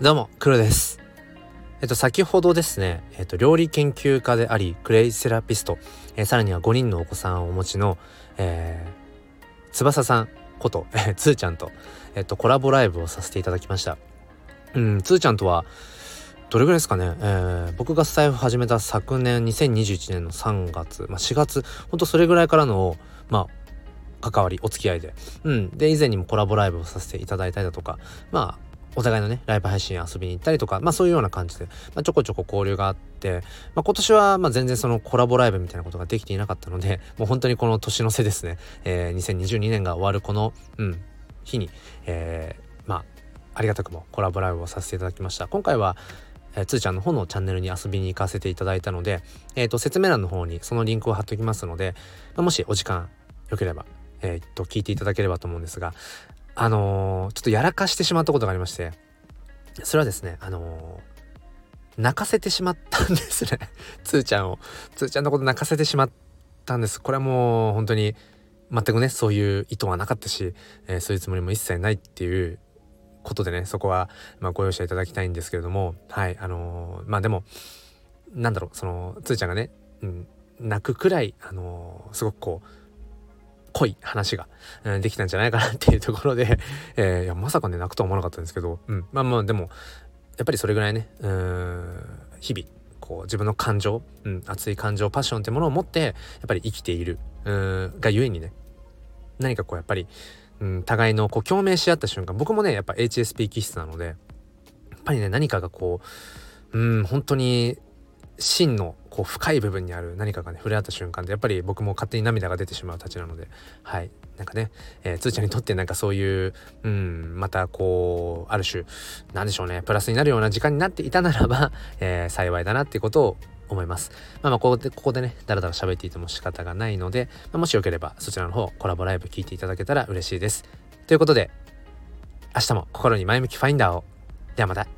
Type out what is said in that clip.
どうも、黒です。えっと、先ほどですね、えっと、料理研究家であり、クレイセラピスト、えー、さらには5人のお子さんをお持ちの、えー、翼さんこと、えー、つーちゃんと、えっと、コラボライブをさせていただきました。うん、つーちゃんとは、どれぐらいですかね、えー、僕がスタイフ始めた昨年2021年の3月、まあ、4月、ほんとそれぐらいからの、まあ、関わり、お付き合いで。うん。で、以前にもコラボライブをさせていただいたりだとか、まあ、お互いのね、ライブ配信遊びに行ったりとか、まあそういうような感じで、まあ、ちょこちょこ交流があって、まあ今年はまあ全然そのコラボライブみたいなことができていなかったので、もう本当にこの年の瀬ですね、えー、2022年が終わるこの、うん、日に、えー、まあ、ありがたくもコラボライブをさせていただきました。今回は、えー、つーちゃんの方のチャンネルに遊びに行かせていただいたので、えっ、ー、と、説明欄の方にそのリンクを貼っておきますので、まあ、もしお時間よければ、えっと、聞いていただければと思うんですが、あのー、ちょっとやらかしてしまったことがありまして、それはですね、あのー、泣かせてしまったんですね。つーちゃんを。つーちゃんのこと泣かせてしまったんです。これはもう本当に全くね、そういう意図はなかったし、えー、そういうつもりも一切ないっていうことでね、そこは、まあ、ご容赦いただきたいんですけれども、はい、あのー、まあでも、なんだろう、その、つーちゃんがね、うん、泣くくらい、あのすごくこう、濃い話が、うん、できたんじゃないかなっていうところで、えー、いやまさかね泣くとは思わなかったんですけど、うん、まあまあでもやっぱりそれぐらいねうん日々こう自分の感情、うん、熱い感情パッションってものを持ってやっぱり生きているうんがゆえにね何かこうやっぱり、うん、互いのこう共鳴し合った瞬間僕もねやっぱ HSP 気質なのでやっぱりね何かがこううん本当に真のこう深い部分にある何かがね触れ合った瞬間でやっぱり僕も勝手に涙が出てしまうたちなのではいなんかね、えー、つーちゃんにとってなんかそういううんまたこうある種なんでしょうねプラスになるような時間になっていたならば、えー、幸いだなっていうことを思います。まあまあここで、ここでね、だらだら喋っていても仕方がないので、まあ、もしよければそちらの方コラボライブ聞いていただけたら嬉しいです。ということで、明日も心に前向きファインダーを。ではまた。